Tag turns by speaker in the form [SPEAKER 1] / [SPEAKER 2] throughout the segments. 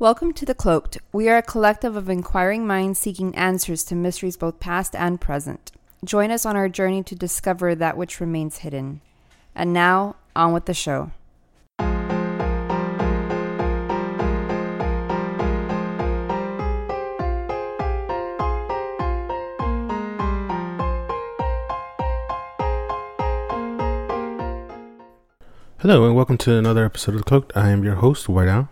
[SPEAKER 1] Welcome to The Cloaked. We are a collective of inquiring minds seeking answers to mysteries both past and present. Join us on our journey to discover that which remains hidden. And now, on with the show.
[SPEAKER 2] Hello and welcome to another episode of The Cloaked. I am your host, White Owl,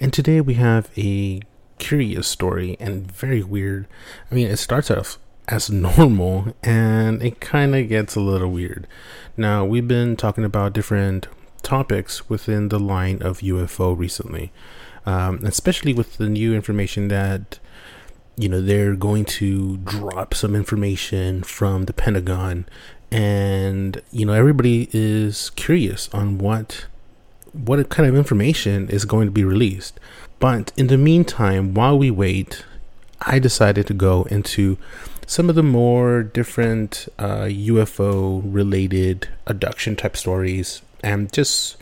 [SPEAKER 2] and today we have a curious story and very weird. I mean, it starts off as normal and it kind of gets a little weird. Now, we've been talking about different topics within the line of UFO recently, um, especially with the new information that you know they're going to drop some information from the Pentagon and you know everybody is curious on what what kind of information is going to be released. But in the meantime while we wait i decided to go into some of the more different uh, ufo related abduction type stories and just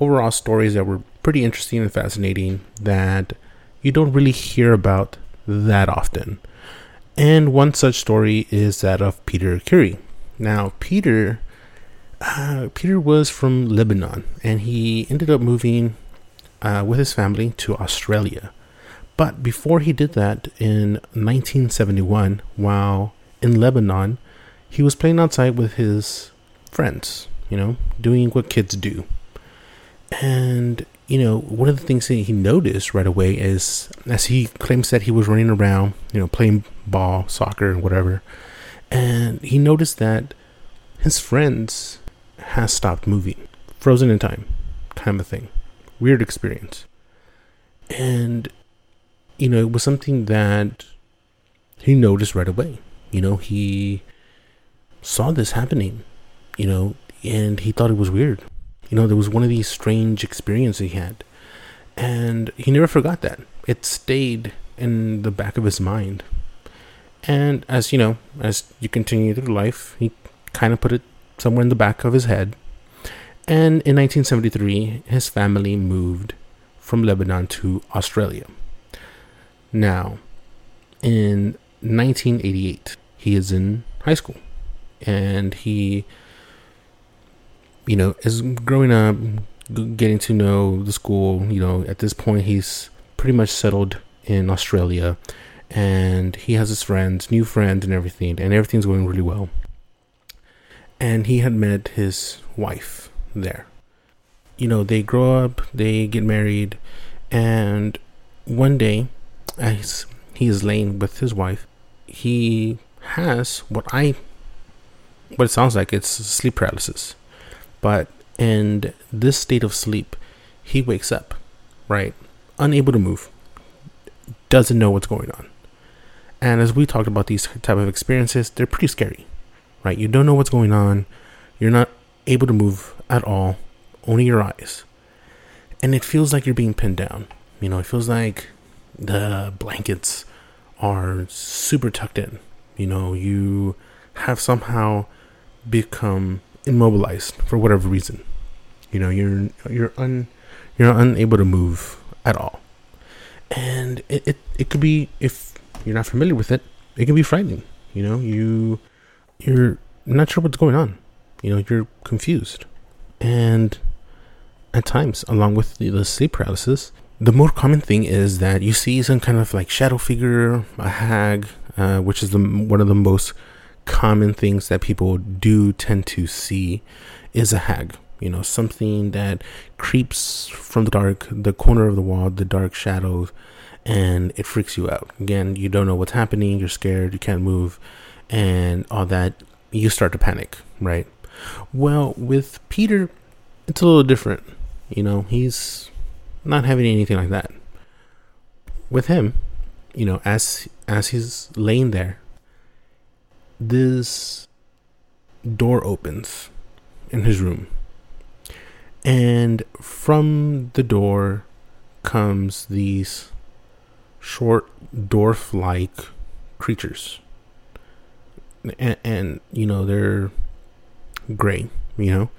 [SPEAKER 2] overall stories that were pretty interesting and fascinating that you don't really hear about that often. And one such story is that of peter Khoury. Now, Peter, uh, Peter was from Lebanon, and he ended up moving uh, with his family to Australia. But before he did that, in 1971, while in Lebanon, he was playing outside with his friends. You know, doing what kids do. And you know, one of the things that he noticed right away is, as he claims that he was running around, you know, playing ball, soccer, and whatever and he noticed that his friends has stopped moving, frozen in time, kind of thing. Weird experience, and you know it was something that he noticed right away. You know he saw this happening, you know, and he thought it was weird. You know there was one of these strange experiences he had, and he never forgot that. It stayed in the back of his mind and as you know, as you continue through life, he kind of put it somewhere in the back of his head. And in 1973, his family moved from Lebanon to Australia. Now, in 1988, he is in high school and he, you know, is growing up, getting to know the school. You know, at this point, he's pretty much settled in Australia and he has his friends, new friends, and everything, and everything's going really well. And he had met his wife there. You know, they grow up, they get married, and one day, as he is laying with his wife, he has what I, what it sounds like, it's sleep paralysis. But in this state of sleep, he wakes up, right, unable to move, doesn't know what's going on and as we talked about these type of experiences, they're pretty scary, right? You don't know what's going on. You're not able to move at all, only your eyes. And it feels like you're being pinned down. You know, it feels like the blankets are super tucked in. You know, you have somehow become immobilized for whatever reason. You know, you're you're un you're unable to move at all. And it, it, it could be if you're not familiar with it, it can be frightening. You know, you you're not sure what's going on. You know, you're confused, and at times, along with the, the sleep paralysis, the more common thing is that you see some kind of like shadow figure, a hag, uh, which is the one of the most common things that people do tend to see is a hag. You know, something that creeps from the dark, the corner of the wall, the dark shadows, and it freaks you out. Again, you don't know what's happening, you're scared, you can't move, and all that. You start to panic, right? Well, with Peter, it's a little different. You know, he's not having anything like that. With him, you know, as as he's laying there, this door opens in his room. And from the door comes these short dwarf like creatures. And, and, you know, they're gray, you know,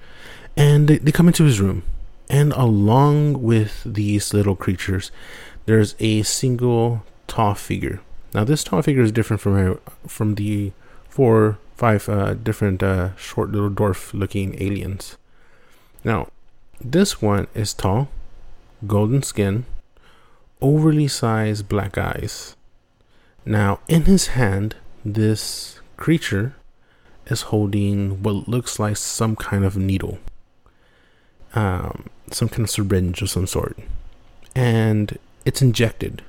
[SPEAKER 2] and they, they come into his room. And along with these little creatures, there's a single tall figure. Now, this tall figure is different from from the four, five uh, different uh, short little dwarf-looking aliens. Now, this one is tall, golden skin, overly sized black eyes. Now, in his hand, this creature is holding what looks like some kind of needle, um, some kind of syringe of some sort, and it's injected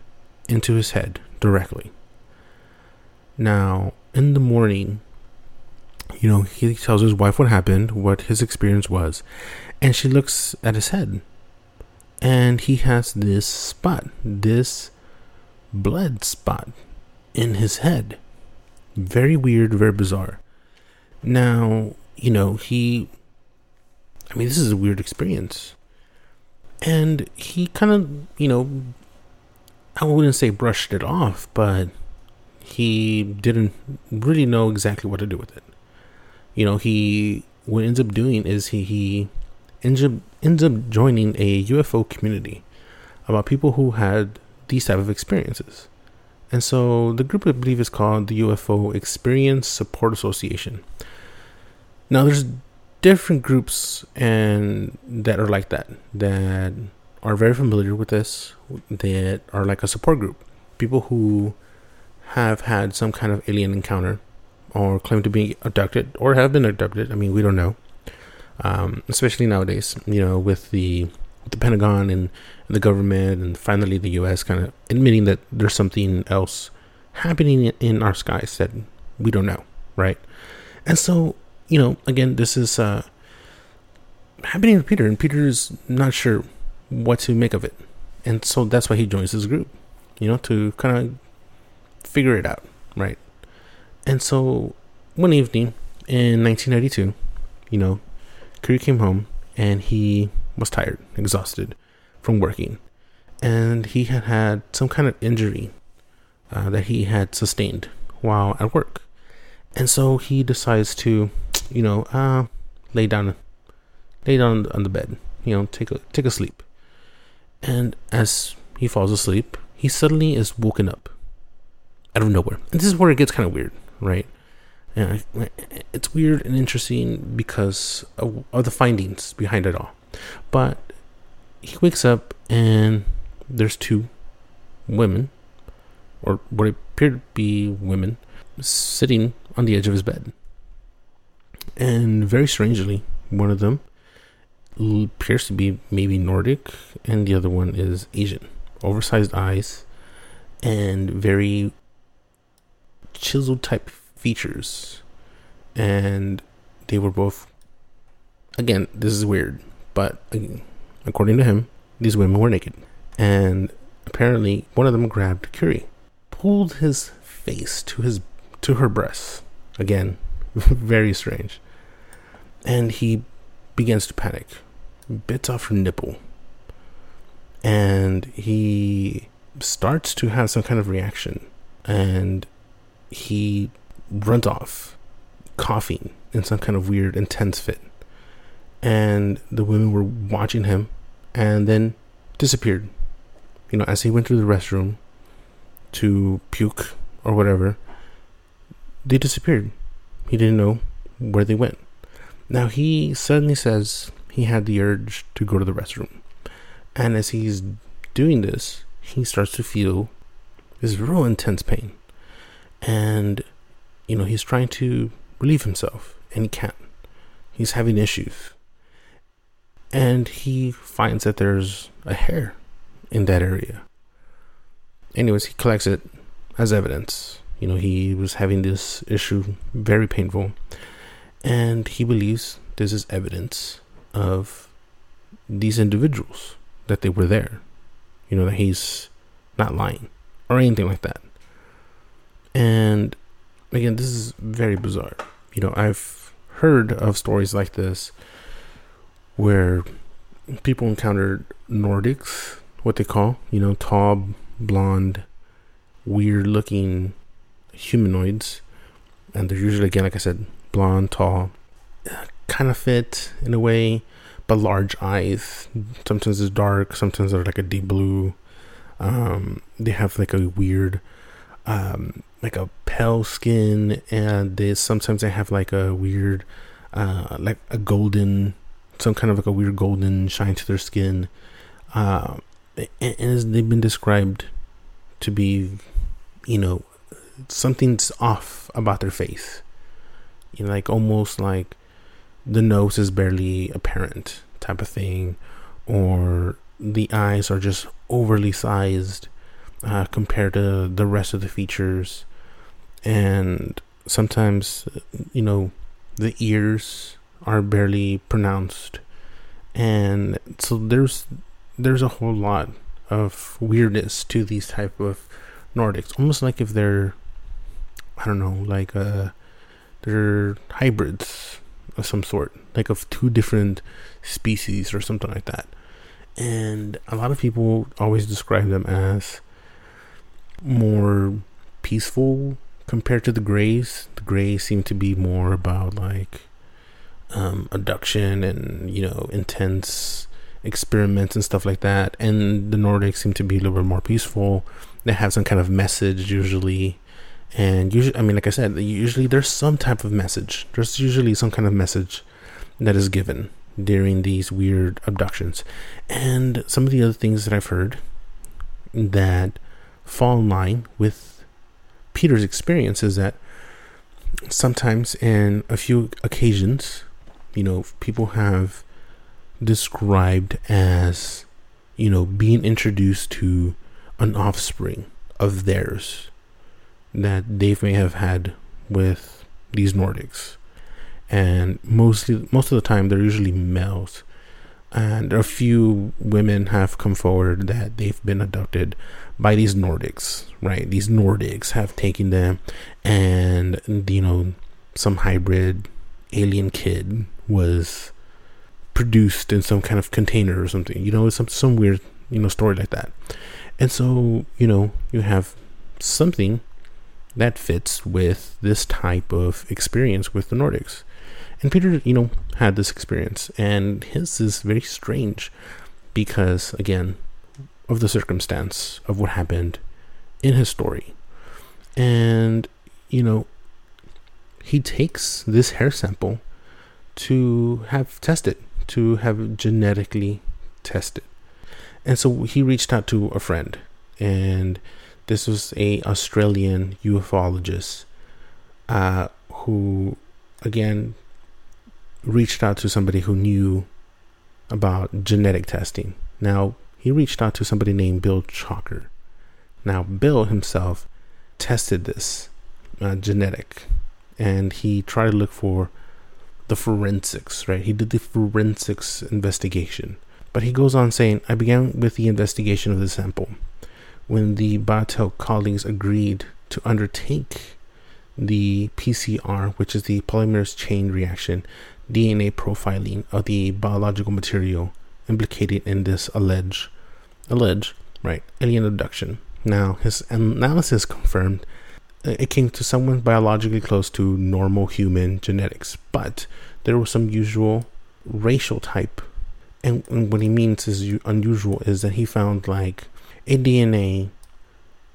[SPEAKER 2] into his head directly. Now, in the morning, you know, he tells his wife what happened, what his experience was, and she looks at his head. And he has this spot, this blood spot in his head. Very weird, very bizarre. Now, you know, he. I mean, this is a weird experience. And he kind of, you know, I wouldn't say brushed it off, but he didn't really know exactly what to do with it. You know, he what ends up doing is he he ends up ends up joining a UFO community about people who had these type of experiences. And so the group I believe is called the UFO Experience Support Association. Now there's different groups and that are like that that are very familiar with this that are like a support group. People who have had some kind of alien encounter or claim to be abducted or have been abducted. I mean, we don't know. Um, especially nowadays, you know, with the the Pentagon and, and the government and finally the U.S. kind of admitting that there's something else happening in our skies that we don't know, right? And so, you know, again, this is uh, happening to Peter, and Peter's not sure what to make of it, and so that's why he joins this group, you know, to kind of figure it out, right? And so one evening in 1992, you know, Khoury came home and he was tired, exhausted from working, and he had had some kind of injury uh, that he had sustained while at work, and so he decides to, you know, uh, lay down, lay down on the bed, you know, take a take a sleep, and as he falls asleep, he suddenly is woken up out of nowhere. And this is where it gets kind of weird, right? Yeah, it's weird and interesting because of, of the findings behind it all. But he wakes up and there's two women, or what appear to be women, sitting on the edge of his bed. And very strangely, one of them appears to be maybe Nordic, and the other one is Asian. Oversized eyes and very chisel type features. And they were both, again, this is weird, but according to him, these women were naked. And apparently, one of them grabbed Khoury, pulled his face to his to her breasts. Again, very strange. And he begins to panic, bits off her nipple, and he starts to have some kind of reaction. And he runs off, coughing in some kind of weird, intense fit. And the women were watching him and then disappeared. You know, as he went to the restroom to puke or whatever, they disappeared. He didn't know where they went. Now he suddenly says he had the urge to go to the restroom. And as he's doing this, he starts to feel this real intense pain and you know he's trying to relieve himself and he can't he's having issues and he finds that there's a hair in that area. Anyways he collects it as evidence. You know he was having this issue very painful and he believes this is evidence of these individuals that they were there. You know that he's not lying or anything like that. And again, this is very bizarre. You know, I've heard of stories like this where people encountered Nordics, what they call, you know, tall, blonde, weird looking humanoids. And they're usually, again, like I said, blonde, tall, kind of fit in a way, but large eyes. Sometimes it's dark, sometimes they're like a deep blue. Um, they have like a weird, um, like a pale skin, and they sometimes they have like a weird, uh, like a golden, some kind of like a weird golden shine to their skin. Uh, and, and they've been described to be, you know, something's off about their face. You know, like almost like the nose is barely apparent type of thing, or the eyes are just overly sized uh, compared to the rest of the features, and sometimes you know the ears are barely pronounced, and so there's there's a whole lot of weirdness to these type of Nordics, almost like if they're I don't know, like uh, they're hybrids of some sort, like of two different species or something like that. And a lot of people always describe them as more peaceful compared to the Greys. The Greys seem to be more about like um, abduction and you know intense experiments and stuff like that. And the Nordics seem to be a little bit more peaceful. They have some kind of message usually and usually i mean like i said usually there's some type of message there's usually some kind of message that is given during these weird abductions and some of the other things that i've heard that fall in line with peter's experience is that sometimes in a few occasions you know people have described as you know being introduced to an offspring of theirs that they may have had with these Nordics, and mostly most of the time they're usually males, and a few women have come forward that they've been abducted by these Nordics. Right, these Nordics have taken them, and you know some hybrid alien kid was produced in some kind of container or something. You know, some some weird you know story like that. And so you know you have something that fits with this type of experience with the Nordics. And Peter, you know, had this experience, and his is very strange because, again, of the circumstance of what happened in his story. And, you know, he takes this hair sample to have tested, to have genetically tested. And so he reached out to a friend and this was a Australian ufologist uh, who, again, reached out to somebody who knew about genetic testing. Now, he reached out to somebody named Bill Chalker. Now, Bill himself tested this uh, genetic and he tried to look for the forensics, right? He did the forensics investigation. But he goes on saying, I began with the investigation of the sample when the Batel colleagues agreed to undertake the PCR, which is the polymerase chain reaction DNA profiling of the biological material implicated in this alleged, alleged, right, alien abduction. Now, his analysis confirmed it came to someone biologically close to normal human genetics, but there was some usual racial type. And, and what he means is unusual is that he found like a DNA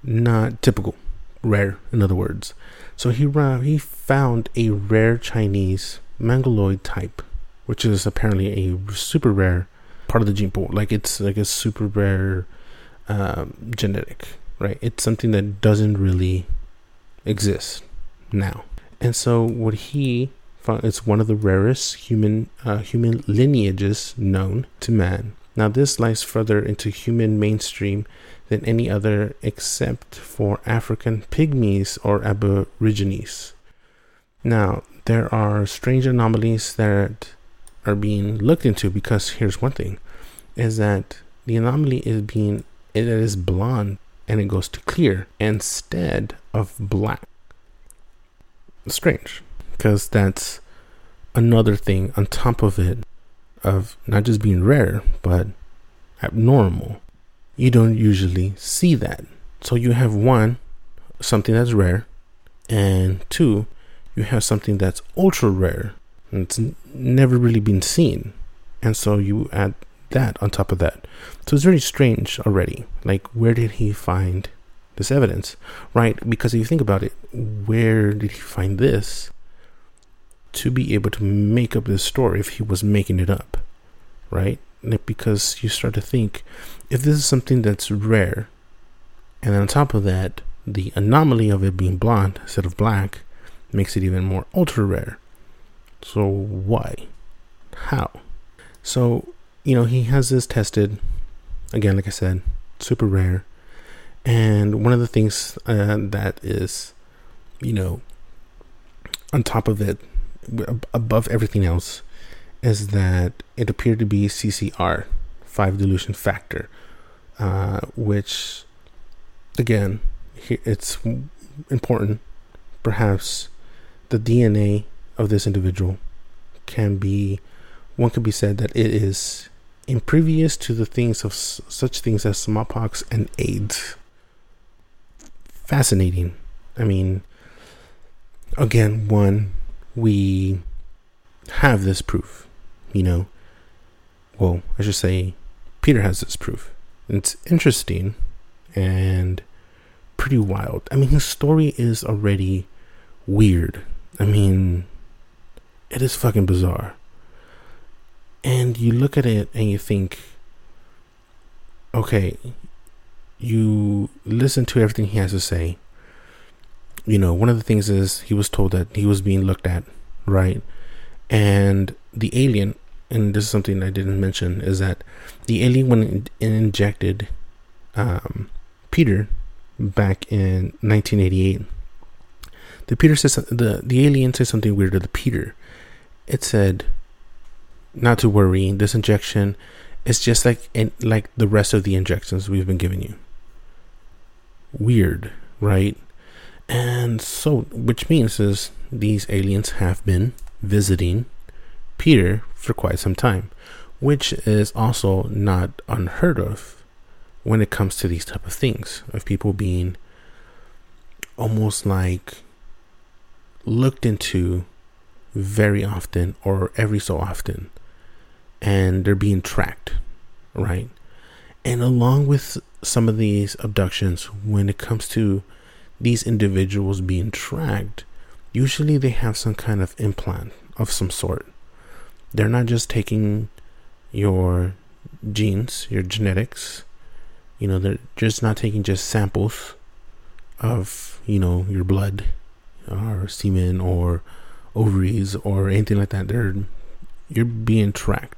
[SPEAKER 2] not typical, rare, in other words. So he he found a rare Chinese mongoloid type, which is apparently a super rare part of the gene pool. Like it's like a super rare um, genetic, right? It's something that doesn't really exist now. And so what he it's one of the rarest human uh, human lineages known to man. Now, this lies further into human mainstream than any other except for African pygmies or aborigines. Now, there are strange anomalies that are being looked into because here's one thing is that the anomaly is being it is blonde and it goes to clear instead of black. Strange because that's another thing on top of it of not just being rare, but abnormal. You don't usually see that. So you have one, something that's rare, and two, you have something that's ultra rare and it's never really been seen. And so you add that on top of that. So it's very strange already. Like, where did he find this evidence? Right? Because if you think about it, where did he find this to be able to make up this story if he was making it up? Right? Because you start to think if this is something that's rare, and on top of that, the anomaly of it being blonde instead of black makes it even more ultra rare. So, why? How? So, you know, he has this tested. Again, like I said, super rare. And one of the things uh, that is, you know, on top of it, above everything else, is that it appeared to be CCR, 5 dilution factor, uh, which, again, it's important. Perhaps the DNA of this individual can be one could be said that it is impervious to the things of s- such things as smallpox and AIDS. Fascinating. I mean, again, one, we have this proof, you know. Well, I should say, Peter has this proof. It's interesting and pretty wild. I mean, his story is already weird. I mean, it is fucking bizarre. And you look at it and you think, okay, you listen to everything he has to say. You know, one of the things is he was told that he was being looked at, right? And the alien, and this is something I didn't mention, is that the alien, when injected um, Peter back in 1988, the Peter says the the alien said something weird to the Peter. It said, not to worry. This injection is just like in, like the rest of the injections we've been giving you. Weird, right? And so, which means is these aliens have been visiting Peter for quite some time, which is also not unheard of when it comes to these type of things of people being almost like looked into very often or every so often and they're being tracked, right? And along with some of these abductions, when it comes to these individuals being tracked, usually they have some kind of implant of some sort. They're not just taking your genes, your genetics, you know, they're just not taking just samples of, you know, your blood or semen or ovaries or anything like that. They're you're being tracked.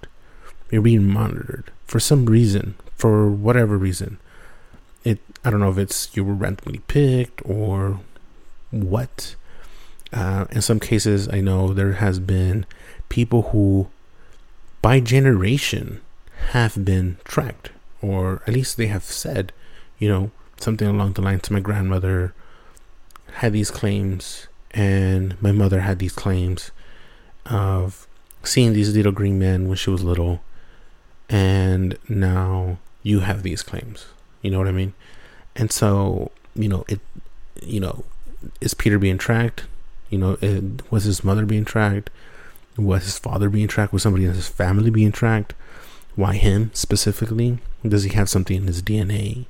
[SPEAKER 2] You're being monitored for some reason, for whatever reason. It I don't know if it's you were randomly picked or what. Uh, in some cases, I know there has been people who, by generation, have been tracked, or at least they have said, you know, something along the lines. My grandmother had these claims, and my mother had these claims of seeing these little green men when she was little, and now you have these claims. You know what I mean? And so, you know, it, you know, is Peter being tracked? You know, it, was his mother being tracked? Was his father being tracked? Was somebody in his family being tracked? Why him specifically? Does he have something in his DNA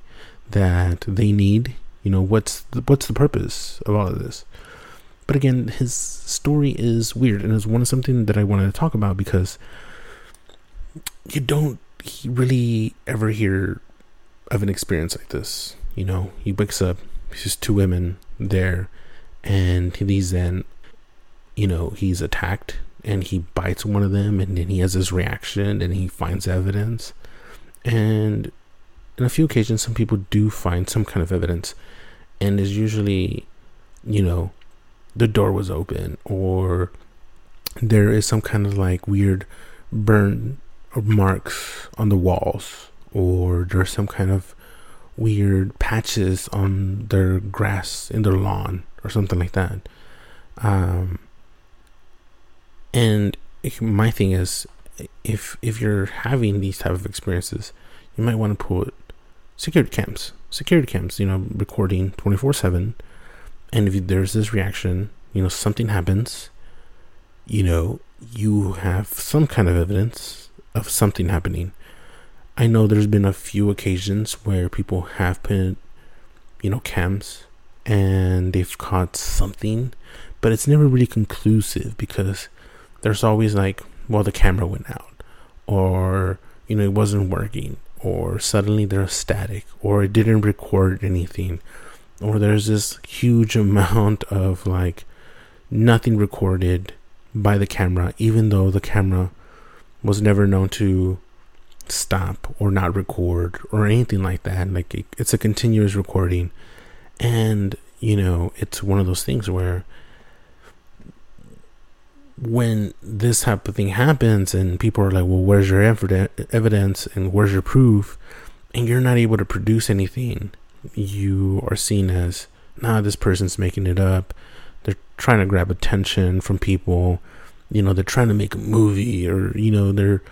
[SPEAKER 2] that they need? You know, what's the, what's the purpose of all of this? But again, his story is weird, and it's one of something that I wanted to talk about because you don't really ever hear of an experience like this. You know, he wakes up, he's two women there, and he's then, you know, he's attacked and he bites one of them, and then he has this reaction and he finds evidence. And in a few occasions, some people do find some kind of evidence, and is usually, you know, the door was open or there is some kind of like weird burn marks on the walls or there's some kind of weird patches on their grass in their lawn or something like that. Um, and my thing is if if you're having these type of experiences you might want to put security cams security cams you know recording 24 7 and if there's this reaction you know something happens you know you have some kind of evidence of something happening. I know there's been a few occasions where people have put, you know, cams and they've caught something, but it's never really conclusive because there's always like, well, the camera went out, or you know, it wasn't working, or suddenly there's static, or it didn't record anything, or there's this huge amount of like nothing recorded by the camera, even though the camera was never known to stop or not record or anything like that. Like it, it's a continuous recording, and you know, it's one of those things where when this type of thing happens and people are like, well, where's your evidence and where's your proof? And you're not able to produce anything, you are seen as, nah, this person's making it up. They're trying to grab attention from people. You know, they're trying to make a movie or, you know, they're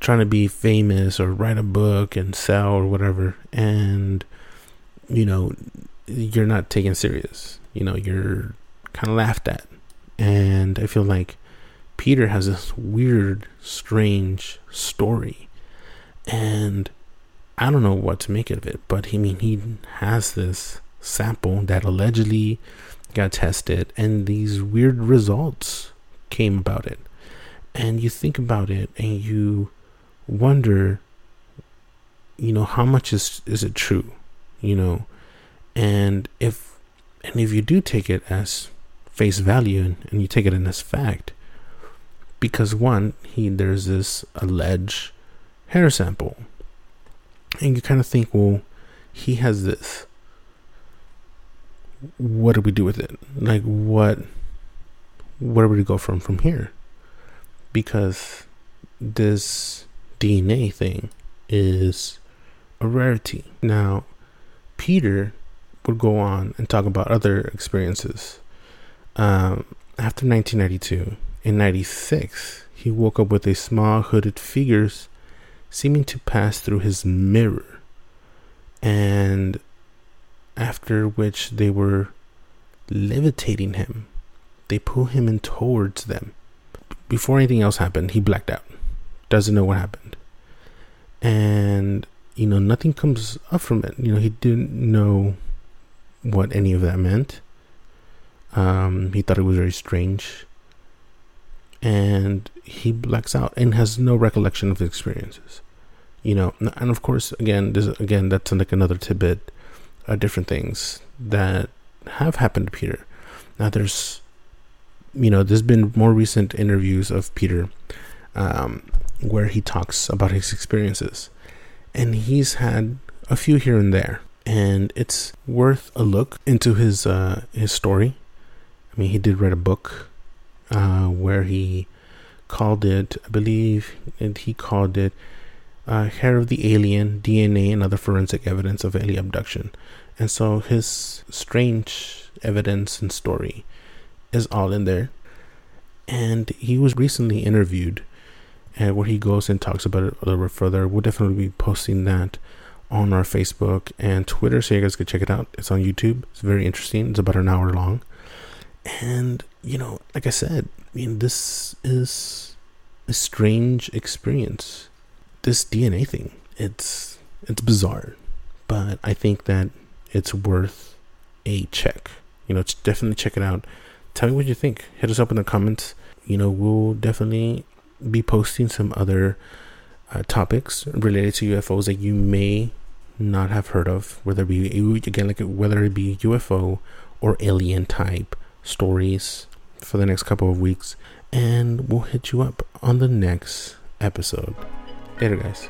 [SPEAKER 2] trying to be famous or write a book and sell or whatever. And, you know, you're not taken serious. You know, you're kind of laughed at. And I feel like Peter has this weird, strange story. And I don't know what to make of it, but I mean, he has this sample that allegedly got tested, and these weird results came about it. And you think about it and you wonder, you know, how much is, is it true? You know, and if and if you do take it as face value and, and you take it in as fact, because one, he there's this alleged hair sample, and you kind of think, well, he has this. What do we do with it? Like what? Where would we go from from here? Because this DNA thing is a rarity. Now, Peter would go on and talk about other experiences. Um, after 1992, in 96, he woke up with a small hooded figures seeming to pass through his mirror, and after which they were levitating him. They pull him in towards them. Before anything else happened, he blacked out. Doesn't know what happened. And, you know, nothing comes up from it. You know, he didn't know what any of that meant. Um, he thought it was very strange. And he blacks out and has no recollection of the experiences. You know, and of course, again, this again that's like another tidbit, uh, different things that have happened to Peter. Now, there's, you know, there's been more recent interviews of Peter, um, where he talks about his experiences, and he's had a few here and there, and it's worth a look into his uh, his story. I mean, he did write a book uh, where he called it, I believe, and he called it uh, Hair of the Alien, DNA, and Other Forensic Evidence of Alien Abduction. And so his strange evidence and story is all in there. And he was recently interviewed, and where he goes and talks about it a little bit further. We'll definitely be posting that on our Facebook and Twitter, so you guys can check it out. It's on YouTube. It's very interesting. It's about an hour long. And, you know, like I said, I mean, this is a strange experience. This DNA thing, it's it's bizarre, but I think that it's worth a check. You know, definitely check it out. Tell me what you think. Hit us up in the comments. You know, we'll definitely be posting some other uh, topics related to UFOs that you may not have heard of, whether it be again like whether it be UFO or alien type stories for the next couple of weeks, and we'll hit you up on the next episode. Later, guys.